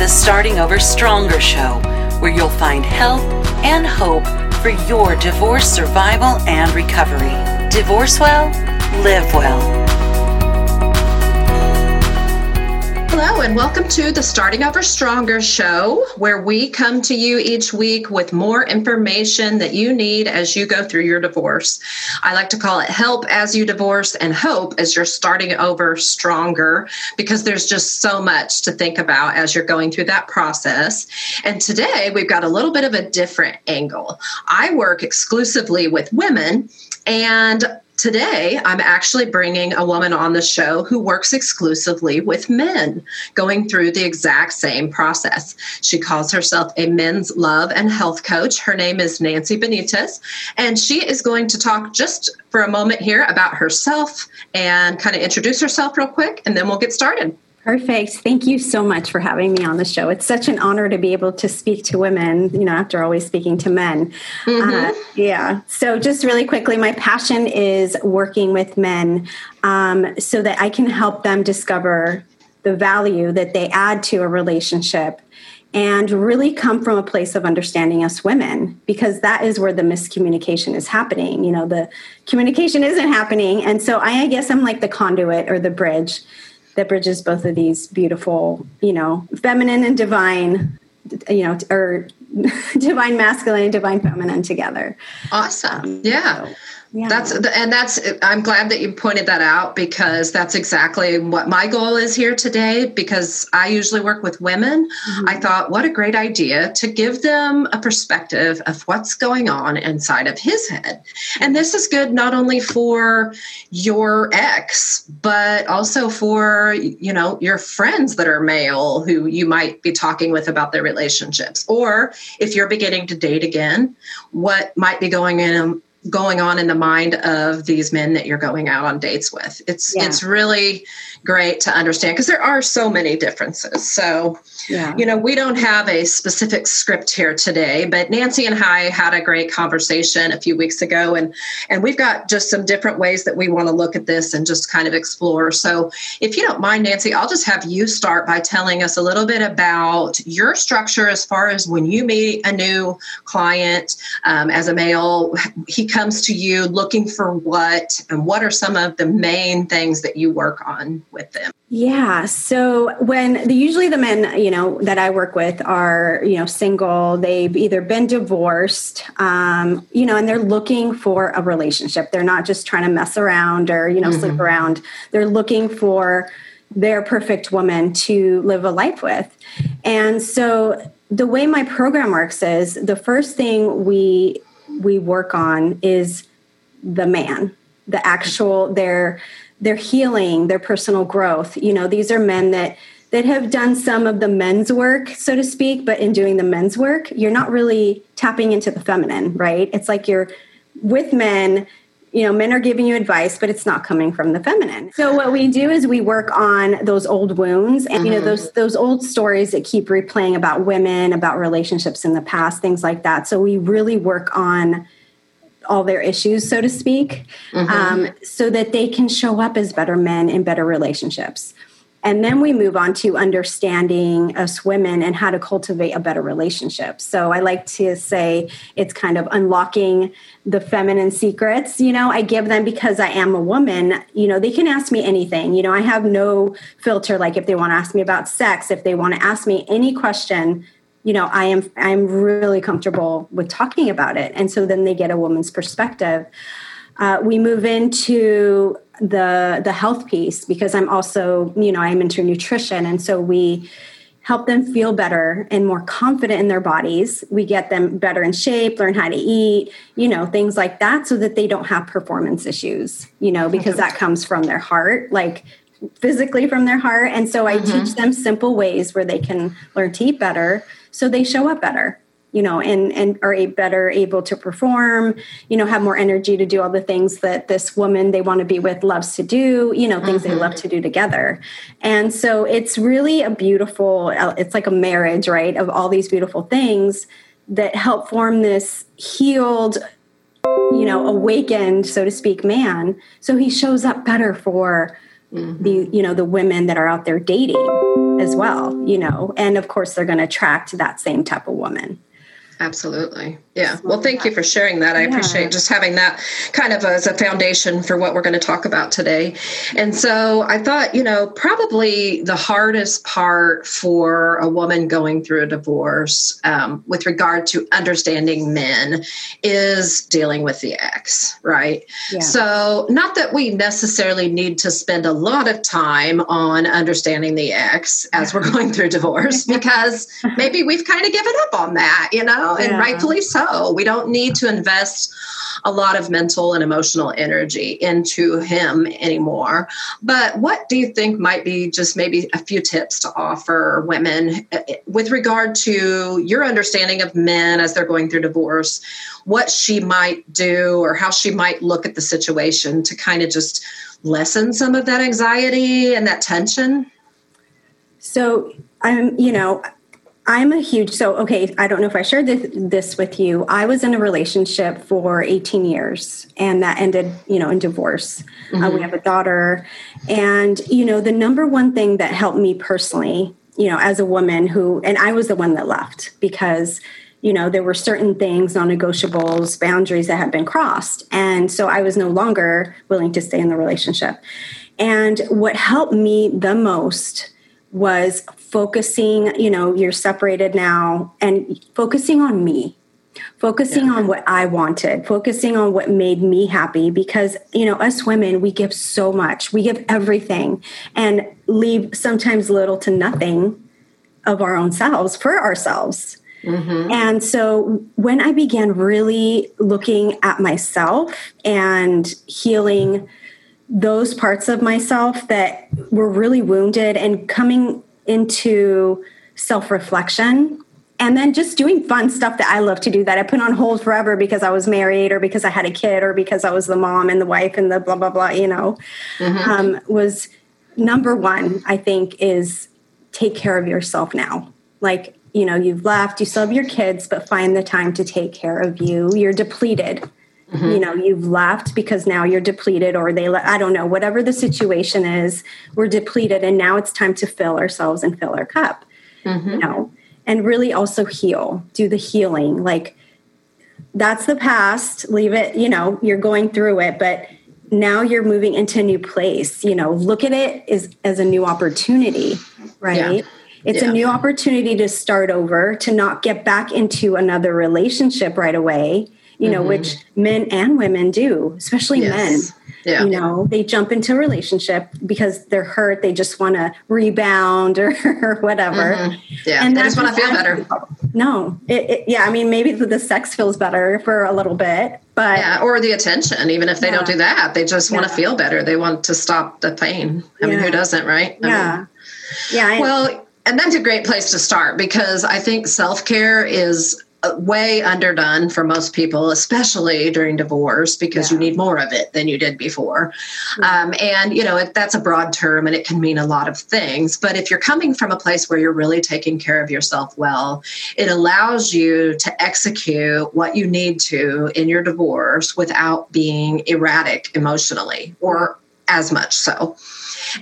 the Starting Over Stronger show, where you'll find help and hope for your divorce survival and recovery. Divorce well, live well. Hello, and welcome to the Starting Over Stronger show, where we come to you each week with more information that you need as you go through your divorce. I like to call it help as you divorce and hope as you're starting over stronger because there's just so much to think about as you're going through that process. And today we've got a little bit of a different angle. I work exclusively with women. And Today, I'm actually bringing a woman on the show who works exclusively with men, going through the exact same process. She calls herself a men's love and health coach. Her name is Nancy Benitez, and she is going to talk just for a moment here about herself and kind of introduce herself real quick, and then we'll get started. Perfect. Thank you so much for having me on the show. It's such an honor to be able to speak to women, you know, after always speaking to men. Mm-hmm. Uh, yeah. So, just really quickly, my passion is working with men um, so that I can help them discover the value that they add to a relationship and really come from a place of understanding us women because that is where the miscommunication is happening you know the communication isn't happening and so i, I guess i'm like the conduit or the bridge that bridges both of these beautiful, you know, feminine and divine, you know, or divine masculine and divine feminine together. Awesome. Um, yeah. So, yeah. That's and that's I'm glad that you pointed that out because that's exactly what my goal is here today because I usually work with women. Mm-hmm. I thought what a great idea to give them a perspective of what's going on inside of his head. And this is good not only for your ex but also for you know your friends that are male who you might be talking with about their relationships or if you're beginning to date again what might be going in going on in the mind of these men that you're going out on dates with. It's yeah. it's really great to understand because there are so many differences. So, yeah. you know, we don't have a specific script here today, but Nancy and I had a great conversation a few weeks ago and and we've got just some different ways that we want to look at this and just kind of explore. So, if you don't mind Nancy, I'll just have you start by telling us a little bit about your structure as far as when you meet a new client um, as a male, he comes to you looking for what and what are some of the main things that you work on with them? Yeah. So when the, usually the men, you know, that I work with are, you know, single, they've either been divorced, um, you know, and they're looking for a relationship. They're not just trying to mess around or, you know, mm-hmm. sleep around. They're looking for their perfect woman to live a life with. And so the way my program works is the first thing we we work on is the man, the actual their their healing, their personal growth. You know, these are men that that have done some of the men's work, so to speak, but in doing the men's work, you're not really tapping into the feminine, right? It's like you're with men, you know, men are giving you advice, but it's not coming from the feminine. So what we do is we work on those old wounds and mm-hmm. you know mm-hmm. those those old stories that keep replaying about women, about relationships in the past, things like that. So we really work on all their issues, so to speak, mm-hmm. um, so that they can show up as better men in better relationships. And then we move on to understanding us women and how to cultivate a better relationship. So I like to say it's kind of unlocking the feminine secrets. You know, I give them because I am a woman, you know, they can ask me anything. You know, I have no filter. Like if they want to ask me about sex, if they want to ask me any question, you know i am i'm really comfortable with talking about it. And so then they get a woman's perspective. Uh, we move into the the health piece because i'm also you know i'm into nutrition and so we help them feel better and more confident in their bodies. We get them better in shape learn how to eat you know things like that so that they don't have performance issues you know because that comes from their heart like physically from their heart. And so i mm-hmm. teach them simple ways where they can learn to eat better so they show up better you know and and are a better able to perform you know have more energy to do all the things that this woman they want to be with loves to do you know things mm-hmm. they love mm-hmm. to do together and so it's really a beautiful it's like a marriage right of all these beautiful things that help form this healed you know awakened so to speak man so he shows up better for mm-hmm. the you know the women that are out there dating as well you know and of course they're going to attract that same type of woman Absolutely. Yeah. Well, thank you for sharing that. I yeah. appreciate just having that kind of as a foundation for what we're going to talk about today. And so I thought, you know, probably the hardest part for a woman going through a divorce um, with regard to understanding men is dealing with the ex, right? Yeah. So, not that we necessarily need to spend a lot of time on understanding the ex as we're going through divorce, because maybe we've kind of given up on that, you know? And rightfully so. We don't need to invest a lot of mental and emotional energy into him anymore. But what do you think might be just maybe a few tips to offer women eh, eh, with regard to your understanding of men as they're going through divorce, what she might do or how she might look at the situation to kind of just lessen some of that anxiety and that tension? So I'm, you know, I'm a huge so okay. I don't know if I shared this, this with you. I was in a relationship for 18 years, and that ended, you know, in divorce. Mm-hmm. Uh, we have a daughter, and you know, the number one thing that helped me personally, you know, as a woman who, and I was the one that left because you know there were certain things non-negotiables boundaries that had been crossed and so i was no longer willing to stay in the relationship and what helped me the most was focusing, you know, you're separated now and focusing on me, focusing yeah. on what I wanted, focusing on what made me happy because, you know, us women, we give so much, we give everything and leave sometimes little to nothing of our own selves for ourselves. Mm-hmm. And so when I began really looking at myself and healing those parts of myself that were really wounded and coming into self reflection and then just doing fun stuff that I love to do that I put on hold forever because I was married or because I had a kid or because I was the mom and the wife and the blah blah blah you know? Mm-hmm. um, was number one I think is take care of yourself now. Like you know you've left you still have your kids but find the time to take care of you. You're depleted Mm-hmm. You know, you've left because now you're depleted, or they, I don't know, whatever the situation is, we're depleted, and now it's time to fill ourselves and fill our cup. Mm-hmm. You know, and really also heal, do the healing. Like that's the past, leave it, you know, you're going through it, but now you're moving into a new place. You know, look at it as, as a new opportunity, right? Yeah. It's yeah. a new opportunity to start over, to not get back into another relationship right away you know, mm-hmm. which men and women do, especially yes. men. Yeah. You know, they jump into a relationship because they're hurt. They just want to rebound or, or whatever. Mm-hmm. Yeah. And they just want to feel better. No. It, it, yeah. I mean, maybe the sex feels better for a little bit, but. Yeah. Or the attention, even if they yeah. don't do that, they just want to feel better. They want to stop the pain. I mean, who doesn't, right? I yeah. Mean, yeah. well, and that's a great place to start because I think self care is way underdone for most people, especially during divorce, because yeah. you need more of it than you did before. Mm-hmm. Um, and, you know, it, that's a broad term and it can mean a lot of things. But if you're coming from a place where you're really taking care of yourself well, it allows you to execute what you need to in your divorce without being erratic emotionally or as much so.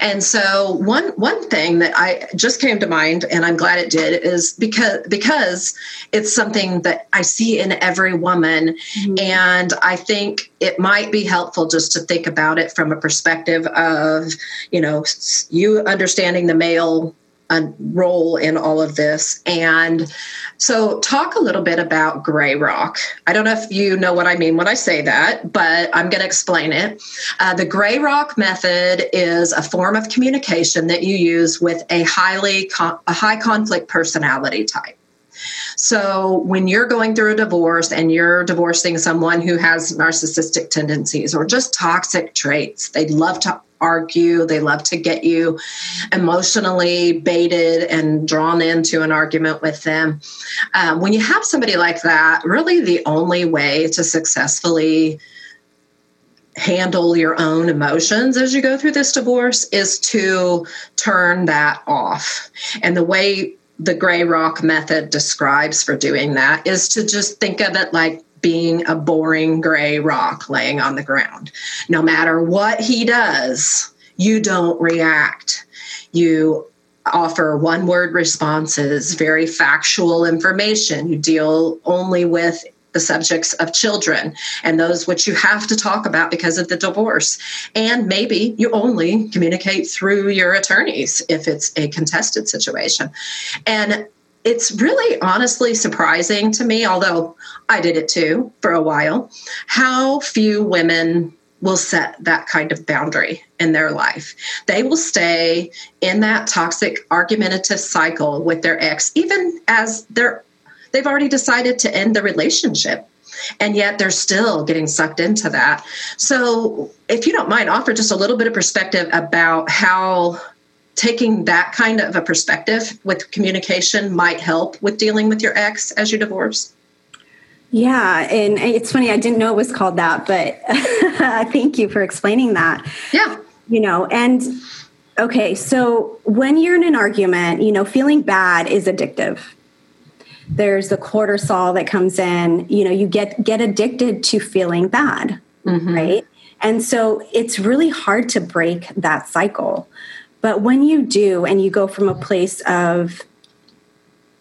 And so one one thing that I just came to mind, and I'm glad it did, is because because it's something that I see in every woman, mm-hmm. and I think it might be helpful just to think about it from a perspective of you know you understanding the male uh, role in all of this and so, talk a little bit about gray rock. I don't know if you know what I mean when I say that, but I'm going to explain it. Uh, the gray rock method is a form of communication that you use with a highly con- a high conflict personality type. So, when you're going through a divorce and you're divorcing someone who has narcissistic tendencies or just toxic traits, they love to argue. They love to get you emotionally baited and drawn into an argument with them. Um, when you have somebody like that, really the only way to successfully handle your own emotions as you go through this divorce is to turn that off. And the way the gray rock method describes for doing that is to just think of it like being a boring gray rock laying on the ground. No matter what he does, you don't react. You offer one word responses, very factual information. You deal only with the subjects of children and those which you have to talk about because of the divorce. And maybe you only communicate through your attorneys if it's a contested situation. And it's really honestly surprising to me, although I did it too for a while, how few women will set that kind of boundary in their life. They will stay in that toxic argumentative cycle with their ex even as they're they've already decided to end the relationship and yet they're still getting sucked into that. So, if you don't mind, offer just a little bit of perspective about how taking that kind of a perspective with communication might help with dealing with your ex as you divorce. Yeah, and it's funny, I didn't know it was called that, but thank you for explaining that. Yeah. You know, and okay, so when you're in an argument, you know, feeling bad is addictive. There's the cortisol that comes in, you know, you get get addicted to feeling bad, mm-hmm. right? And so it's really hard to break that cycle. But when you do and you go from a place of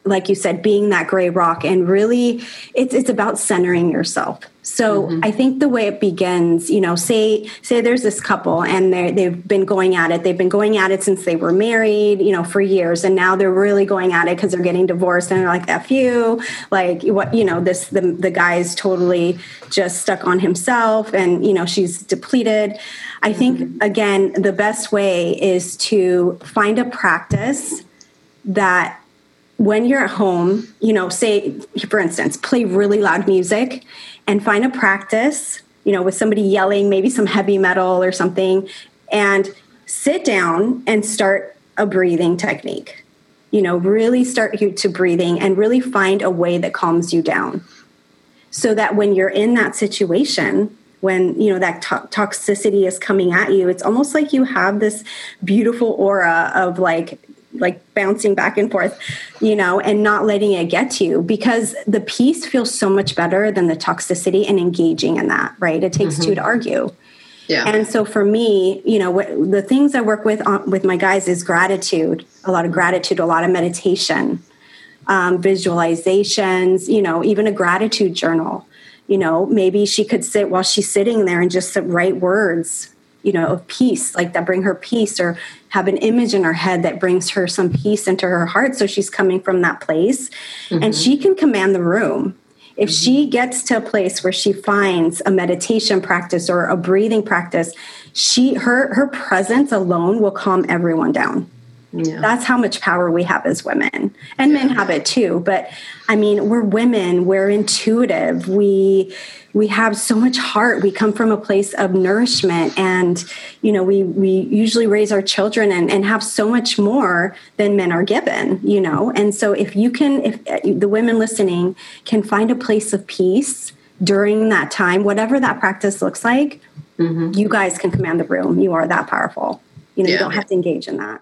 like you said, being that gray rock and really it's it's about centering yourself. So mm-hmm. I think the way it begins, you know, say say there's this couple and they they've been going at it. They've been going at it since they were married, you know, for years, and now they're really going at it because they're getting divorced and they're like, "F you," like what you know, this the the guy's totally just stuck on himself, and you know, she's depleted. I think mm-hmm. again, the best way is to find a practice that when you're at home, you know, say, for instance, play really loud music and find a practice, you know, with somebody yelling, maybe some heavy metal or something, and sit down and start a breathing technique. You know, really start to breathing and really find a way that calms you down. So that when you're in that situation, when you know that to- toxicity is coming at you it's almost like you have this beautiful aura of like like bouncing back and forth, you know, and not letting it get to you because the peace feels so much better than the toxicity and engaging in that, right? It takes mm-hmm. two to argue. Yeah. And so for me, you know, what, the things I work with uh, with my guys is gratitude, a lot of gratitude, a lot of meditation, um, visualizations, you know, even a gratitude journal. You know, maybe she could sit while she's sitting there and just write words you know of peace like that bring her peace or have an image in her head that brings her some peace into her heart so she's coming from that place mm-hmm. and she can command the room if mm-hmm. she gets to a place where she finds a meditation practice or a breathing practice she her her presence alone will calm everyone down yeah. That's how much power we have as women. And men have it too, but I mean, we're women, we're intuitive. We we have so much heart. We come from a place of nourishment and you know, we we usually raise our children and, and have so much more than men are given, you know. And so if you can if the women listening can find a place of peace during that time, whatever that practice looks like, mm-hmm. you guys can command the room. You are that powerful. You know, yeah. you don't have to engage in that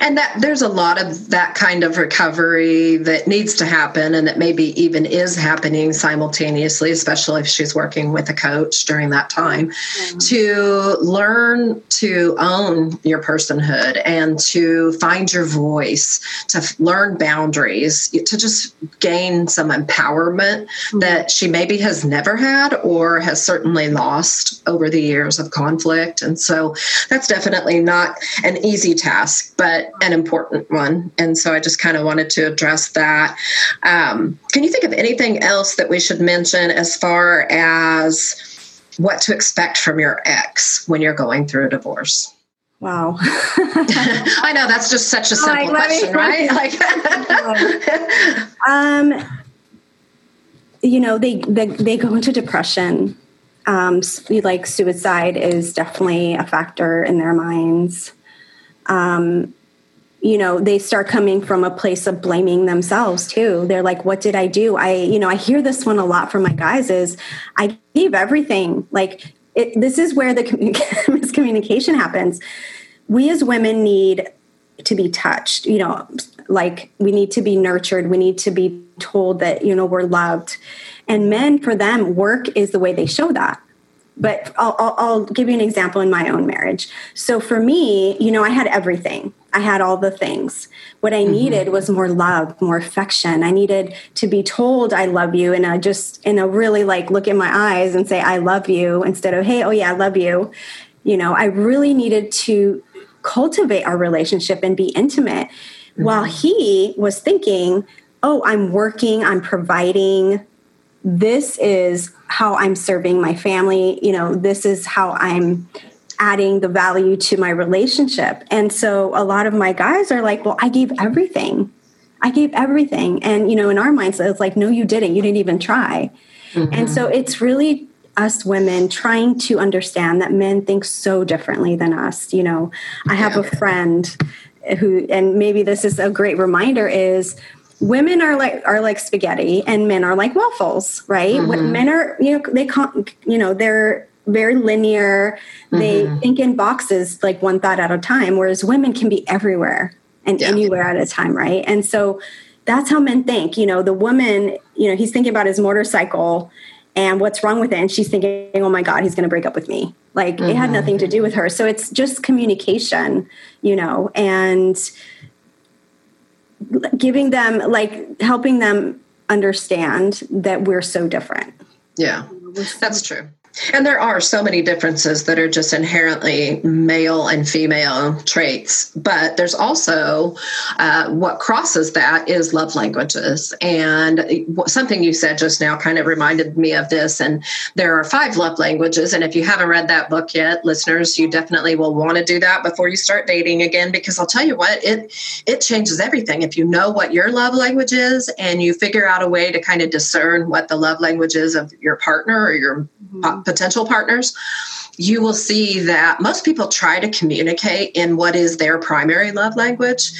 and that there's a lot of that kind of recovery that needs to happen and that maybe even is happening simultaneously especially if she's working with a coach during that time mm-hmm. to learn to own your personhood and to find your voice to learn boundaries to just gain some empowerment mm-hmm. that she maybe has never had or has certainly lost over the years of conflict and so that's definitely not an easy task but an important one. And so I just kind of wanted to address that. Um, can you think of anything else that we should mention as far as what to expect from your ex when you're going through a divorce? Wow. I know that's just such a simple like, question, right? Like um you know, they, they they go into depression. Um like suicide is definitely a factor in their minds um, you know they start coming from a place of blaming themselves too. They're like what did i do? I you know i hear this one a lot from my guys is i gave everything. Like it, this is where the miscommunication happens. We as women need to be touched you know like we need to be nurtured. We need to be told that you know we're loved. And men for them work is the way they show that but I'll, I'll, I'll, give you an example in my own marriage. So for me, you know, I had everything. I had all the things. What I mm-hmm. needed was more love, more affection. I needed to be told I love you and I just in a really like look in my eyes and say I love you instead of hey, oh yeah, I love you. You know, I really needed to cultivate our relationship and be intimate mm-hmm. while he was thinking, "Oh, I'm working, I'm providing. This is how I'm serving my family, you know, this is how I'm adding the value to my relationship. And so a lot of my guys are like, well, I gave everything. I gave everything. And, you know, in our minds, it's like, no, you didn't. You didn't even try. Mm-hmm. And so it's really us women trying to understand that men think so differently than us. You know, I have a friend who, and maybe this is a great reminder, is women are like are like spaghetti and men are like waffles right mm-hmm. men are you know they can't you know they're very linear. They mm-hmm. think in boxes like one thought at a time, whereas women can be everywhere and yeah. anywhere at a time, right? And so that's how men think. You know, the woman, you know, he's thinking about his motorcycle and what's wrong with it. And she's thinking, oh my God, he's going to break up with me. Like mm-hmm. it had mm-hmm. nothing to do with her. So it's just communication, you know, and giving them, like helping them understand that we're so different. Yeah, that's true. And there are so many differences that are just inherently male and female traits. But there's also uh, what crosses that is love languages. And something you said just now kind of reminded me of this. And there are five love languages. And if you haven't read that book yet, listeners, you definitely will want to do that before you start dating again, because I'll tell you what, it it changes everything. If you know what your love language is and you figure out a way to kind of discern what the love language is of your partner or your mm-hmm potential partners, you will see that most people try to communicate in what is their primary love language,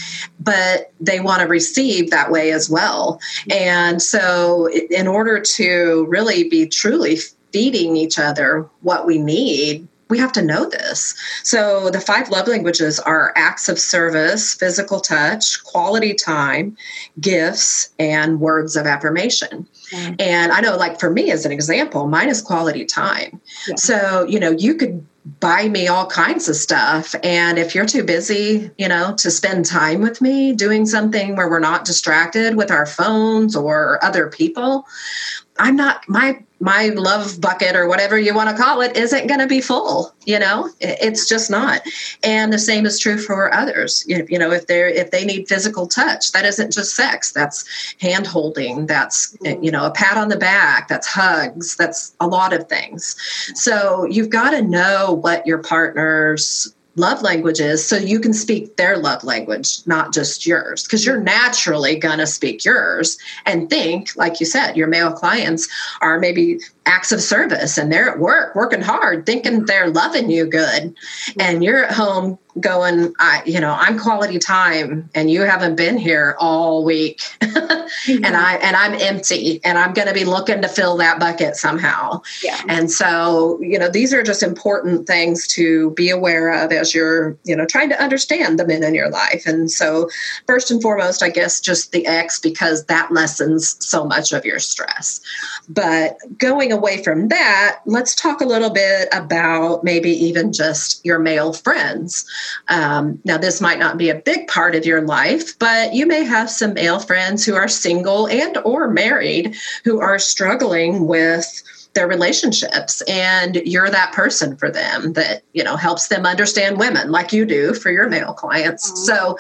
but they want to receive that way as well. And so, in order to really be truly feeding each other what we need, we have to know this. So the five love languages are acts of service, physical touch, quality time, gifts, and words of affirmation. Mm-hmm. And I know, like for me as an example, mine is quality time. Yeah. So, you know, you could buy me all kinds of stuff. And if you're too busy, you know, to spend time with me doing something where we're not distracted with our phones or other people, I'm not, my my love bucket or whatever you want to call it isn't going to be full you know? It's just not. And the same is true for others. You know if they're if they need physical touch that isn't just sex that's hand holding that's eh, you know a pat on the back that's hugs that's a lot of things. So you've got to know what your partner's love languages so you can speak their love language, not just yours, because you're naturally going to speak yours and think, like you said, your male clients are maybe acts of service and they're at work working hard thinking they're loving you good. Mm-hmm. And you're at home going i you know i'm quality time and you haven't been here all week mm-hmm. and i and i'm empty and i'm going to be looking to fill that bucket somehow yeah. and so you know these are just important things to be aware of as you're you know trying to understand the men in your life and so first and foremost i guess just the ex because that lessens so much of your stress but going away from that, let's talk a little bit about maybe even just your male friends. Um, now, this might not be a big part of your life, but you may have some male friends who are single and or married who are struggling with their relationships. And you're that person for them that you know helps them understand women like you do for your male clients. Mm-hmm. so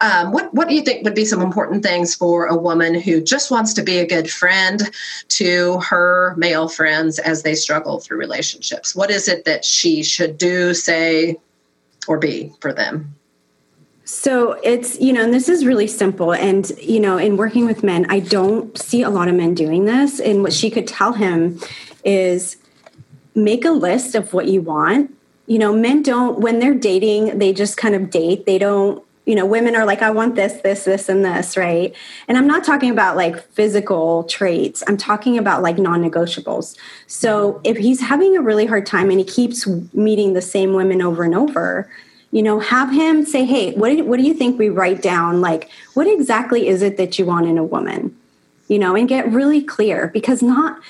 um, what what do you think would be some important things for a woman who just wants to be a good friend to her male friends as they struggle through relationships? What is it that she should do say or be for them so it's, you know, and this is really simple. And, you know, in working with men, I don't see a lot of men doing this. And what she could tell him is make a list of what you want. You know, men don't, when they're dating, they just kind of date. They don't, you know, women are like, I want this, this, this, and this, right? And I'm not talking about like physical traits, I'm talking about like non negotiables. So if he's having a really hard time and he keeps meeting the same women over and over, you know have him say hey what do, what do you think we write down like what exactly is it that you want in a woman you know and get really clear because not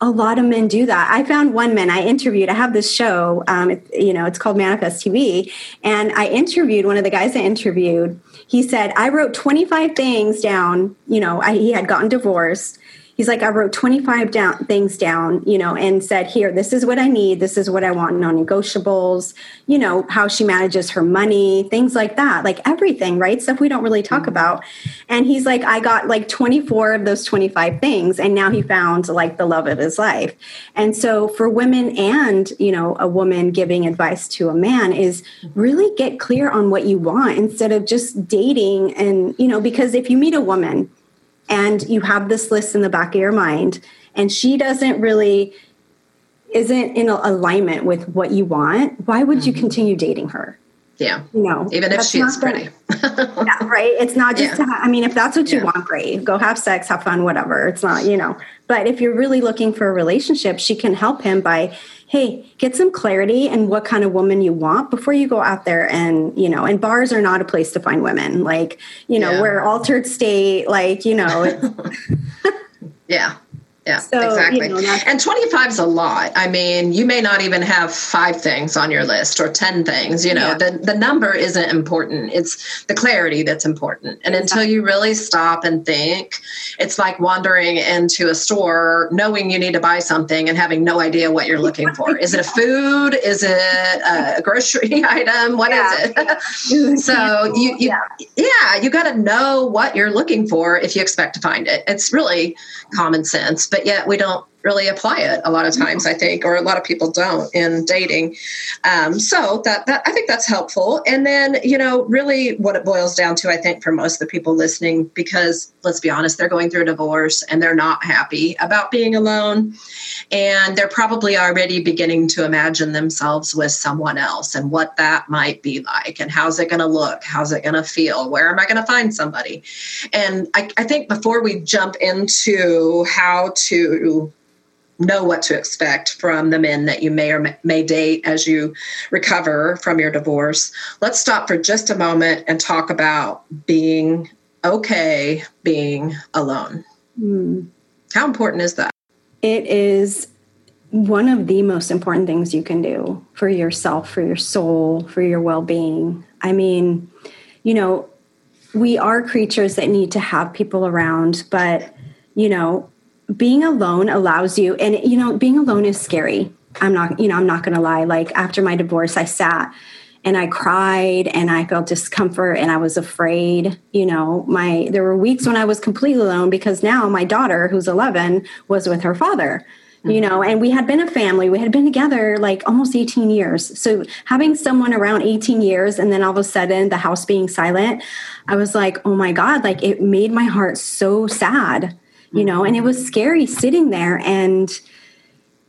a lot of men do that. I found one man I interviewed. I have this show, um, it, you know, it's called Manifest TV, and I interviewed one of the guys I interviewed. He said I wrote 25 things down. You know, I, he had gotten divorced, he's like, I wrote 25 down things down, you know, and said, here, this is what I need. This is what I want, non-negotiables, you know, how she manages her money, things like that, like everything, right? Stuff we don't really talk mm-hmm. about. And he's like, I got like 24 of those 25 things. And now he found like the love of his life. And so for women and, you know, a woman giving advice to a man is really get clear on what you want instead of just dating. And, you know, because if you meet a woman, and you have this list in the back of your mind and she doesn't really isn't in alignment with what you want why would mm-hmm. you continue dating her yeah you know even if she's pretty yeah, right it's not just yeah. to, i mean if that's what you yeah. want great go have sex have fun whatever it's not you know but if you're really looking for a relationship she can help him by hey, get some clarity and what kind of woman you want before you go out there and, you know, and bars are not a place to find women. Like, you know, yeah. we're altered state, like, you know. yeah. Yeah, so, exactly. You know, and 25 is a lot. I mean, you may not even have five things on your list or 10 things. You know, yeah. the, the number isn't important. It's the clarity that's important. And exactly. until you really stop and think, it's like wandering into a store knowing you need to buy something and having no idea what you're looking for. is it a food? Is it a grocery item? What yeah. is it? so you, you yeah, yeah you got to know what you're looking for if you expect to find it. It's really common sense. But but yet we don't really apply it a lot of times i think or a lot of people don't in dating. Um, so that, that i think that's helpful. And then you know really what it boils down to i think for most of the people listening because let's be honest they're going through a divorce and they're not happy about being alone. And they're probably already beginning to imagine themselves with someone else and what that might be like and how's it going to look? How's it going to feel? Where am i going to find somebody? And I, I think before we jump into how to know what to expect from the men that you may or may date as you recover from your divorce. Let's stop for just a moment and talk about being okay being alone. Mm. How important is that? It is one of the most important things you can do for yourself, for your soul, for your well being. I mean, you know, we are creatures that need to have people around, but, you know, being alone allows you and you know being alone is scary. I'm not you know i'm not going to lie. Like after my divorce i sat and i cried and i felt discomfort and i was afraid you know. My there were weeks when i was completely alone because now my daughter who's 11 was with her father you mm-hmm. know and we had been a family. We had been together like almost 18 years. So having someone around 18 years and then all of a sudden the house being silent i was like oh my god like it made my heart so sad you know and it was scary sitting there and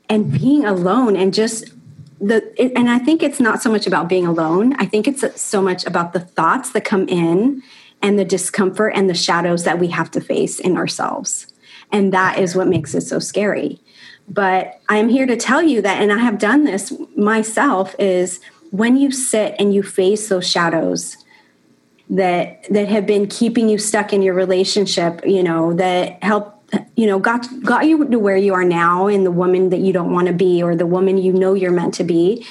and being alone and just the it, and i think it's not so much about being alone. I think it's so much about the thoughts that come in and the discomfort and the shadows that we have to face in ourselves. And that is what makes it so scary. But i'm here to tell you that and i have done this myself is when you sit and you face those shadows that that have been keeping you stuck in your relationship you know that help you know got got you to where you are now and the woman that you don't want to be or the woman you know you're meant to be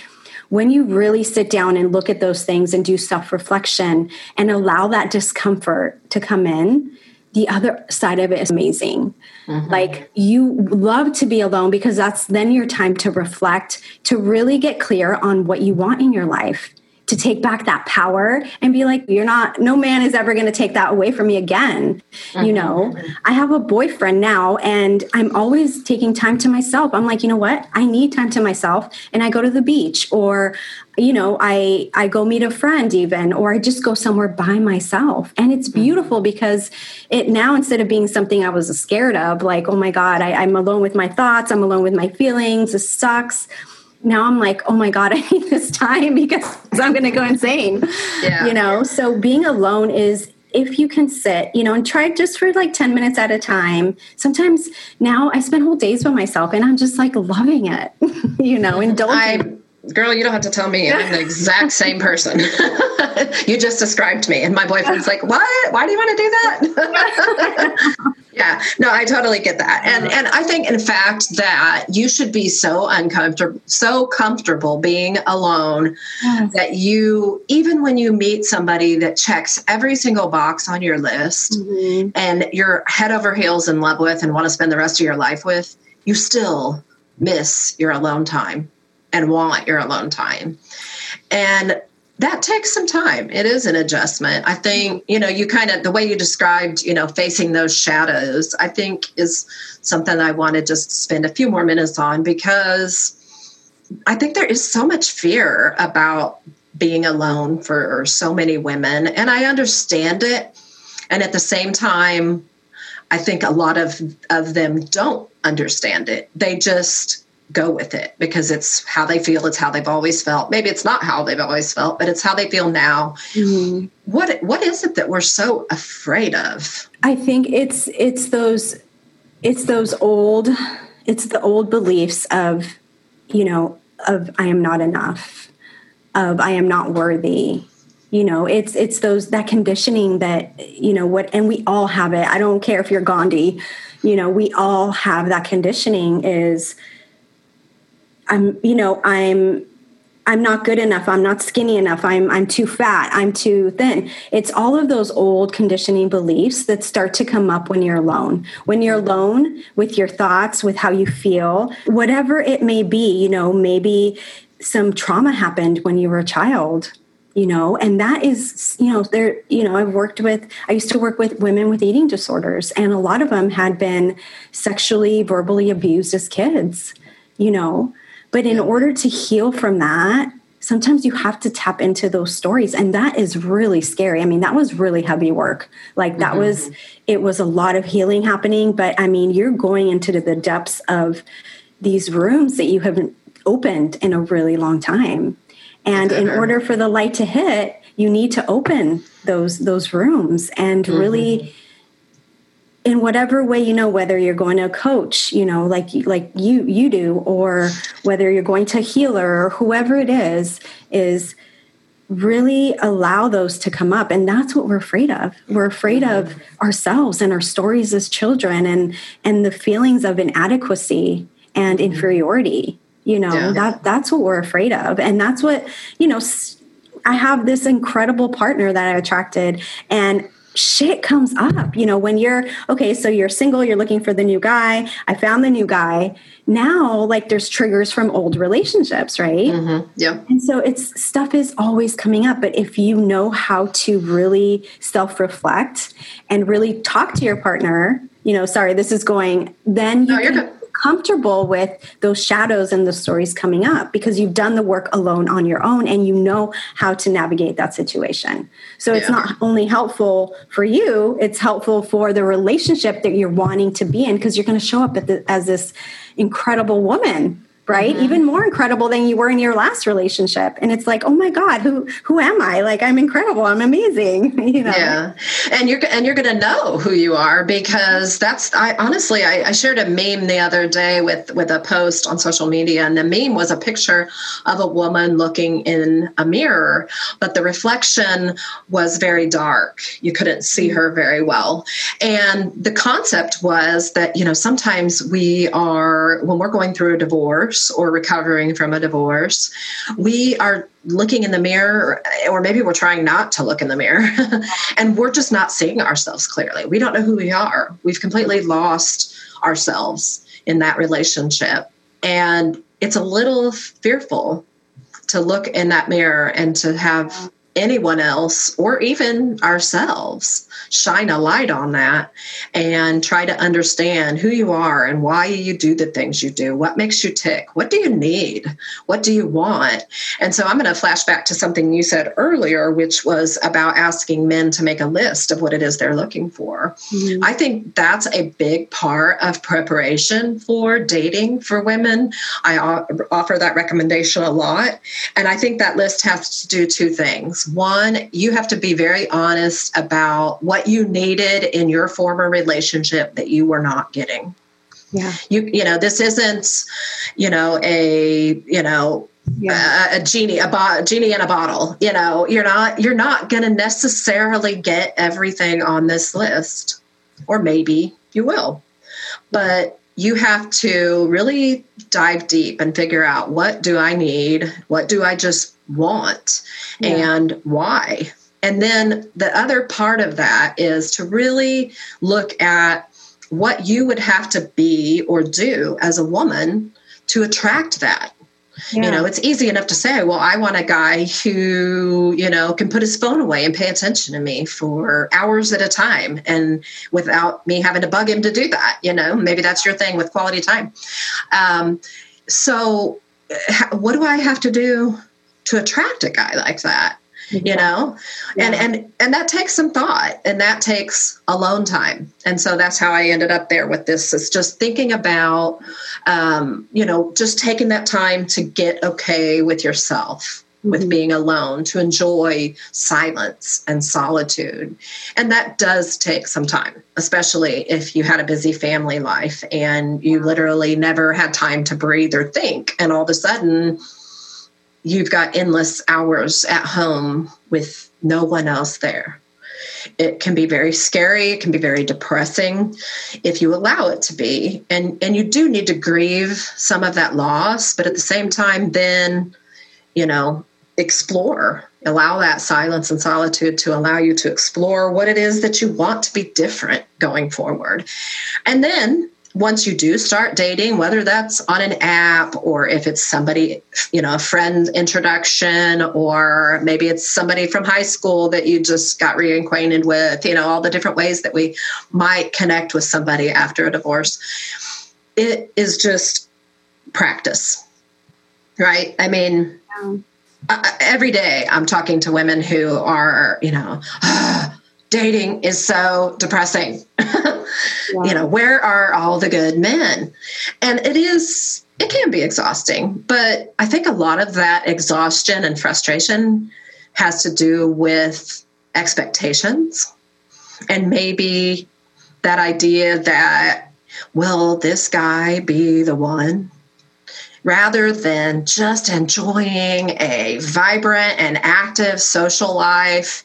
when you really sit down and look at those things and do self reflection and allow that discomfort to come in the other side of it is amazing. Mm-hmm. Like you love to be alone because that's then your time to reflect, to really get clear on what you want in your life to take back that power and be like, you're not, no man is ever going to take that away from me again. Mm-hmm. You know, I have a boyfriend now and I'm always taking time to myself. I'm like, you know what? I need time to myself. And I go to the beach or, you know, I, I go meet a friend even, or I just go somewhere by myself. And it's mm-hmm. beautiful because it now, instead of being something I was scared of, like, oh my God, I, I'm alone with my thoughts, I'm alone with my feelings, this sucks now I'm like, oh my God, I need this time because I'm going to go insane. Yeah. You know, so being alone is if you can sit, you know, and try just for like 10 minutes at a time. Sometimes now I spend whole days by myself and I'm just like loving it, you know, indulging. I, girl, you don't have to tell me. I'm the exact same person. you just described me. And my boyfriend's like, what? Why do you want to do that? yeah no i totally get that and and i think in fact that you should be so uncomfortable so comfortable being alone yes. that you even when you meet somebody that checks every single box on your list mm-hmm. and you're head over heels in love with and want to spend the rest of your life with you still miss your alone time and want your alone time and that takes some time. It is an adjustment. I think, you know, you kind of, the way you described, you know, facing those shadows, I think is something I want to just spend a few more minutes on because I think there is so much fear about being alone for so many women. And I understand it. And at the same time, I think a lot of, of them don't understand it. They just, go with it because it's how they feel it's how they've always felt. Maybe it's not how they've always felt but it's how they feel now. Mm-hmm. what what is it that we're so afraid of? I think it's it's those it's those old it's the old beliefs of you know of i am not enough of i am not worthy. You know it's it's those that conditioning that you know what and we all have it. I don't care if you're gandhi. You know we all have that conditioning is I'm, you know, I'm I'm not good enough. I'm not skinny enough. I'm I'm too fat. I'm too thin. It's all of those old conditioning beliefs that start to come up when you're alone. When you're alone with your thoughts, with how you feel, whatever it may be, you know, maybe some trauma happened when you were a child you know and that is you know there you know i've worked with i used to work with women with eating disorders and a lot of them had been sexually verbally abused as kids you know but in order to heal from that, sometimes you have to tap into those stories and that is really scary. I mean that was really heavy work. Like that mm-hmm. was it was a lot of healing happening but i mean you're going into the depths of these rooms that you haven't opened in a really long time. And in order for the light to hit you need to open those those rooms and mm-hmm. really in whatever way you know whether you're going to coach you know like like you you do or whether you're going to a healer or whoever it is is really allow those to come up. And that's what we're afraid of. We're afraid of ourselves and our stories as children and and the feelings of inadequacy and mm-hmm. inferiority. You know yeah. that that's what we're afraid of. And that's what you know I have this incredible partner that I attracted and shit comes up. You know, when you're okay, so you're single, you're looking for the new guy. I found the new guy. Now, like there's triggers from old relationships, right? Mm-hmm. Yeah. And so it's stuff is always coming up. But if you know how to really self reflect and really talk to your partner, you know, sorry, this is going, then you no, can, comfortable with those shadows and the stories coming up because you've done the work alone on your own and you know how to navigate that situation. So it's not only helpful for you, it's helpful for the relationship that you're wanting to be in because you're going to show up the, as this incredible woman right? Mm-hmm. even more incredible than you were in your last relationship. And it's like oh my god who who am i? Like i'm incredible. I'm amazing you know? Yeah. And you're and you're gonna know who you are because that's i honestly I, I shared a meme the other day with with a post on social media. And the meme was a picture of a woman looking in a mirror but the reflection was very dark. You couldn't see mm-hmm. her very well. And the concept was that you know sometimes we are when we're going through a divorce divorce or recovering from a divorce, we are looking in the mirror, or maybe we're trying not to look in the mirror, and we're just not seeing ourselves clearly. We don't know who we are. We've completely lost ourselves in that relationship. And it's a little fearful to look in that mirror and to have anyone else or even ourselves shine a light on that and try to understand who you are and why you do the things you do. What makes you tick? What do you need? What do you want? And so I'm going to flash back to something you said earlier, which was about asking men to make a list of what it is they're looking for. Mm-hmm. I think that's a big part of preparation for dating for women. I offer that recommendation a lot. And I think that list has to do two things. One, you have to be very honest about what you needed in your former relationship that you were not getting. Yeah. You you know, this isn't, you know, a, you know, yeah. a, a, genie, a, bo- genie in a bottle. You know, you're not you're not going to necessarily get everything on this list, or maybe you will. But you have to really dive deep and figure out what do I need? What do I just want? Yeah. And why? And then the other part of that is to really look at what you would have to be or do as a woman to attract that. Yeah. You know, it's easy enough to say, well, I want a guy who, you know, can put his phone away and pay attention to me for hours at a time and without me having to bug him to do that. You know, maybe that's your thing with quality time. Um, so, what do I have to do to attract a guy like that? You know? Yeah. and and and that takes some thought and that takes alone time. And so that's how i ended up there with this is just thinking about um, you know just taking that time to get okay with yourself with mm-hmm. being alone to enjoy silence and solitude. And that does take some time especially if you had a busy family life and you literally never had time to breathe or think and all of a sudden you've got endless hours at home with no one else there. It can be very scary, it can be very depressing if you allow it to be. And and you do need to grieve some of that loss, but at the same time then, you know, explore. Allow that silence and solitude to allow you to explore what it is that you want to be different going forward. And then once you do start dating, whether that's on an app or if it's somebody, you know, a friend introduction, or maybe it's somebody from high school that you just got reacquainted with, you know, all the different ways that we might connect with somebody after a divorce. It is just practice, right? I mean, yeah. uh, every day I'm talking to women who are, you know, dating is so depressing. You know, where are all the good men? And it is, it can be exhausting, but I think a lot of that exhaustion and frustration has to do with expectations and maybe that idea that, will this guy be the one? Rather than just enjoying a vibrant and active social life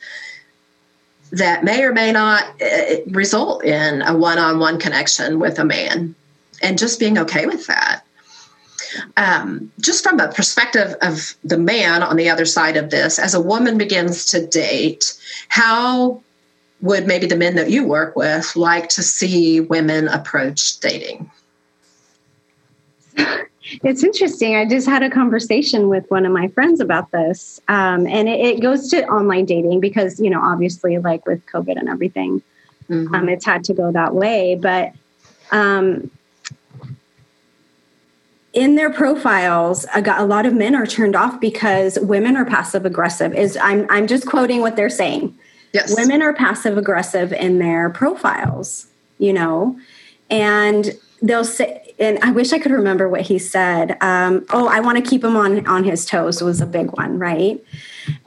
that may or may not uh, result in a one on one connection with a man and just being okay with that. Um, just from the perspective of the man on the other side of this, as a woman begins to date, how would maybe the men that you work with like to see women approach dating? It's interesting. I just had a conversation with one of my friends about this, um, and it, it, goes to online dating because you know, obviously, like with COVID and everything, mm-hmm. um, it's had to go that way. But um, in their profiles, a, a lot of men are turned off because women are passive aggressive. Is I'm I'm just quoting what they're saying. Yes, women are passive aggressive in their profiles. You know, and they'll say and I wish I could remember what he said. Um, oh, I want to keep him on on his toes was a big one, right?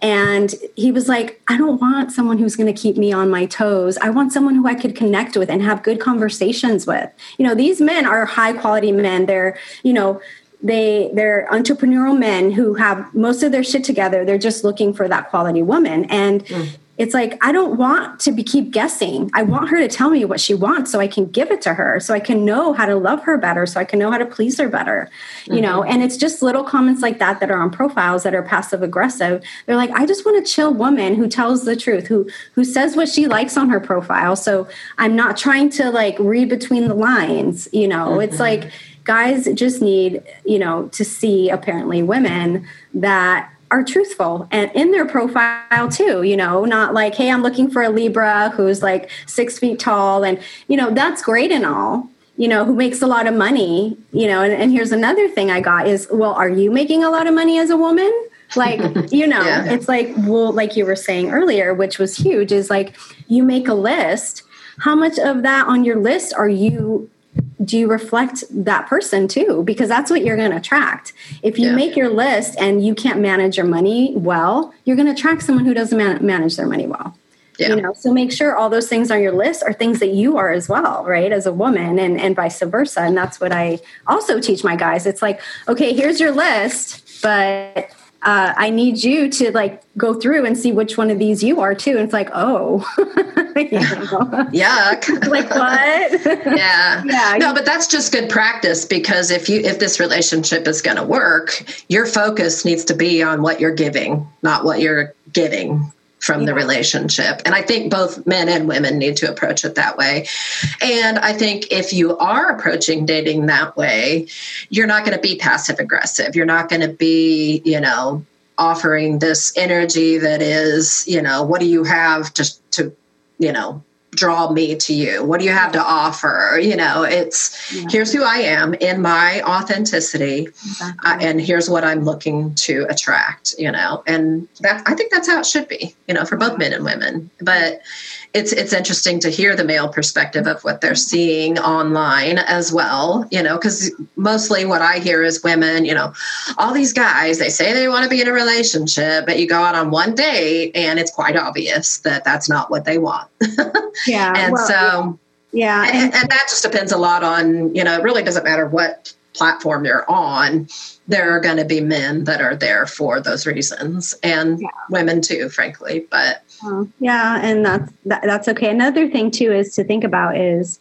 And he was like, I don't want someone who's going to keep me on my toes. I want someone who I could connect with and have good conversations with. You know, these men are high quality men. They're, you know, they they're entrepreneurial men who have most of their shit together. They're just looking for that quality woman. And mm it's like i don't want to be keep guessing. I want her to tell me what she wants so i can give it to her so i can know how to love her better so i can know how to please her better you mm-hmm. know and it's just little comments like that that are on profiles that are passive aggressive. They're like i just want a chill woman who tells the truth who who says what she likes on her profile. So i'm not trying to like read between the lines you know? Mm-hmm. it's like guys just need you know to see apparently women that are truthful and in their profile too you know not like hey i'm looking for a libra who's like six feet tall and you know that's great and all you know who makes a lot of money you know and, and here's another thing i got is well are you making a lot of money as a woman like you know yeah. it's like well like you were saying earlier which was huge is like you make a list how much of that on your list are you do you reflect that person too? Because that's what you're going to attract. If you yeah. make your list and you can't manage your money well you're going to attract someone who doesn't man- manage their money well. Yeah. you know so make sure all those things on your list are things that you are as well right as a woman and and vice versa. And that's what i also teach my guys. It's like okay here's your list but uh, I need you to like go through and see which one of these you are too. And it's like, oh, yuck. like what? yeah. Yeah. No, but that's just good practice because if you if this relationship is going to work, your focus needs to be on what you're giving, not what you're getting from yeah. the relationship. And I think both men and women need to approach it that way. And I think if you are approaching dating that way, you're not going to be passive aggressive. You're not going to be, you know, offering this energy that is, you know, what do you have to to, you know, draw me to you what do you have to offer you know it's yeah. here's who i am in my authenticity exactly. uh, and here's what i'm looking to attract you know and that i think that's how it should be you know for both men and women but it's it's interesting to hear the male perspective of what they're seeing online as well you know because mostly what i hear is women you know all these guys they say they want to be in a relationship but you go out on one date and it's quite obvious that that's not what they want yeah and well, so yeah and, and that just depends a lot on you know it really doesn't matter what platform you're on there are going to be men that are there for those reasons and yeah. women too frankly but oh, yeah and that's that, that's okay another thing too is to think about is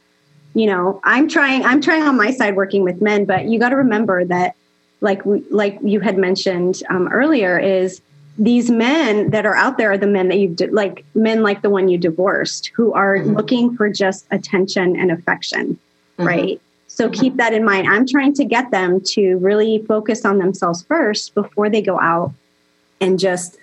you know i'm trying i'm trying on my side working with men but you got to remember that like like you had mentioned um, earlier is these men that are out there are the men that you've like men like the one you divorced who are mm-hmm. looking for just attention and affection mm-hmm. right so keep mm-hmm. that in mind. I'm trying to get them to really focus on themselves first before they go out and just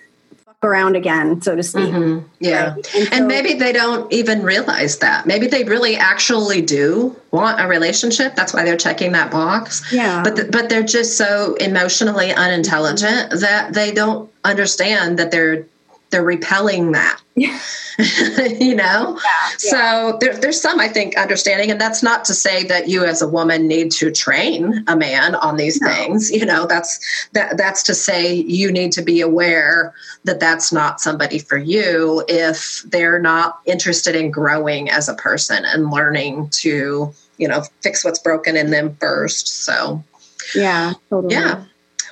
around again, so to speak. Mm-hmm. Yeah. Right? And, so, and, maybe they don't even realize that. Maybe they really actually do want a relationship. That's why they're checking that box. Yeah. But the, but they're just so emotionally unintelligent mm-hmm. that they don't understand that they're they're repelling that. you know? Yeah, so there, there's some, I think, understanding. And that's not to say that you as a woman need to train a man on these no. things. You know, that's that that's to say you need to be aware that that's not somebody for you if they're not interested in growing as a person and learning to, you know, fix what's broken in them first. So yeah, totally. Yeah.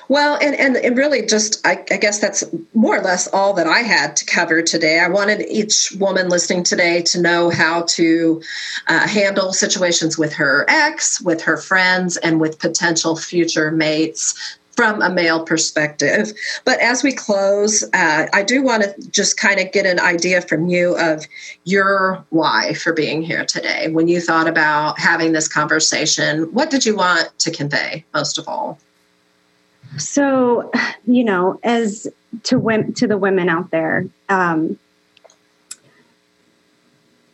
Well, and, and, and really just, I, I, guess that's more or less all that I had to cover today. I wanted each woman listening today to know how to uh, handle situations with her ex, with her friends, and with potential future mates from a male perspective. But as we close, uh, I do want to just kind of get an idea from you of your why for being here today. When you thought about having this conversation, what did you want to convey most of all? So, you know, as to women, to the women out there, um,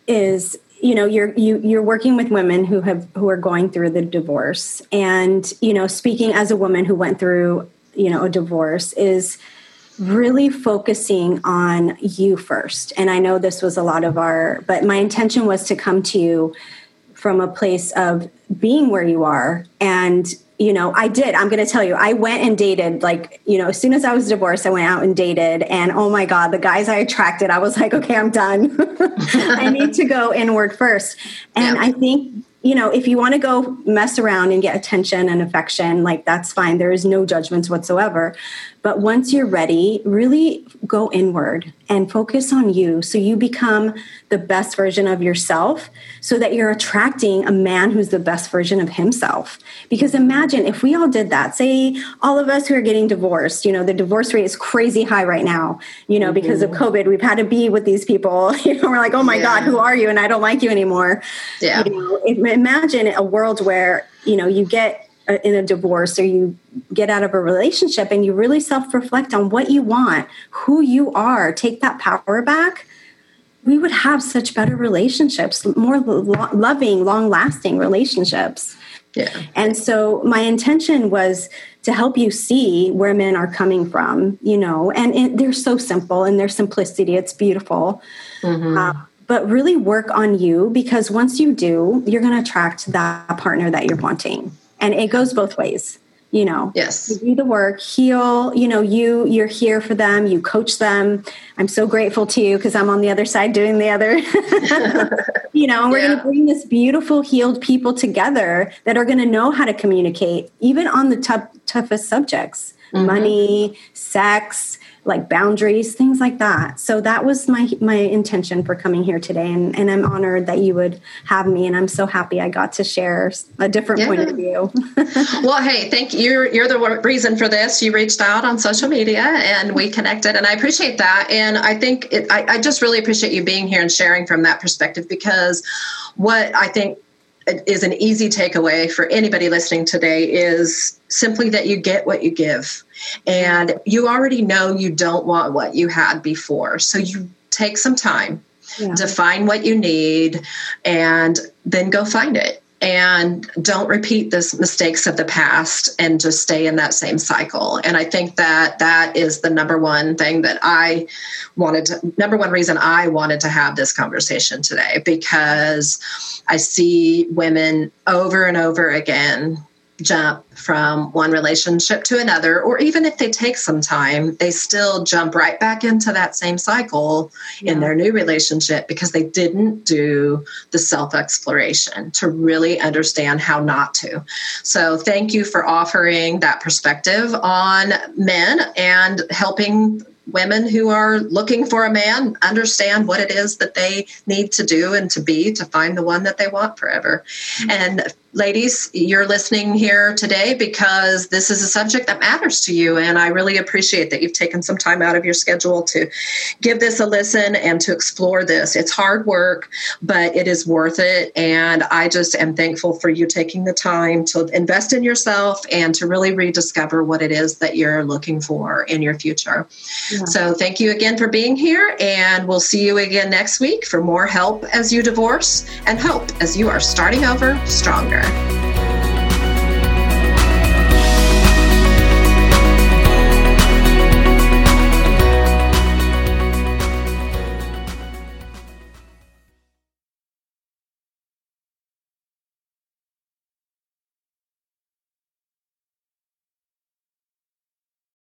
is you know you're you you're working with women who have who are going through the divorce, and you know, speaking as a woman who went through you know a divorce is really focusing on you first. And I know this was a lot of our, but my intention was to come to you from a place of being where you are and you know, I did. I'm going to tell you, I went and dated. Like, you know, as soon as I was divorced, I went out and dated. And oh my God, the guys I attracted, I was like, okay, I'm done. I need to go inward first. And yeah. I think, you know, if you want to go mess around and get attention and affection, like that's fine. There is no judgments whatsoever. But once you're ready, really go inward and focus on you so you become the best version of yourself so that you're attracting a man who's the best version of himself. Because imagine if we all did that, say all of us who are getting divorced, you know, the divorce rate is crazy high right now, you know, mm-hmm. because of mm-hmm. COVID. We've had to be with these people. You know, we're like, oh my yeah. God, who are you? And I don't like you anymore. Yeah. You know, imagine a world where, you know, you get in a divorce or you get out of a relationship and you really self reflect on what you want, who you are, take that power back, we would have such better relationships, more lo- loving, long lasting relationships. Yeah. And so my intention was to help you see where men are coming from, you know, and it, they're so simple in their simplicity. It's beautiful. Mm-hmm. Uh, but really work on you because once you do, you're going to attract that partner that you're wanting and it goes both ways you know. Yes. You do the work heal you know you you're here for them you coach them. I'm so grateful to you because i'm on the other side doing the other. You know and we're yeah. going to bring this beautiful healed people together that are going to know how to communicate even on the tough, toughest subjects. Mm-hmm. money, sex, like boundaries, things like that. So that was my my intention for coming here today, and, and I'm honored that you would have me, and I'm so happy I got to share a different yeah. point of view. well, hey, thank you. You're, you're the reason for this. You reached out on social media, and we connected, and I appreciate that. And I think it, I, I just really appreciate you being here and sharing from that perspective because what I think is an easy takeaway for anybody listening today is simply that you get what you give. And you already know you don't want what you had before. So you take some time, yeah. define what you need, and then go find it and don't repeat the mistakes of the past and just stay in that same cycle and i think that that is the number one thing that i wanted to number one reason i wanted to have this conversation today because i see women over and over again jump from one relationship to another, or even if they take some time, they still jump right back into that same cycle yeah. in their new relationship because they didn't do the self exploration to really understand how not to. So, thank you for offering that perspective on men and helping women who are looking for a man understand what it is that they need to do and to be to find the one that they want forever. Mm-hmm. And ladies, you're listening here today because this is a subject that matters to you. And I really appreciate that you've taken some time out of your schedule to give this a listen and to explore this. It's hard work, but it is worth it. And I just am thankful for you taking the time to invest in yourself and to really rediscover what it is that you're looking for in your future. Yeah. So thank you again for being here. And we'll see you again next week for more help as you divorce and hope as you are starting over stronger. Yeah.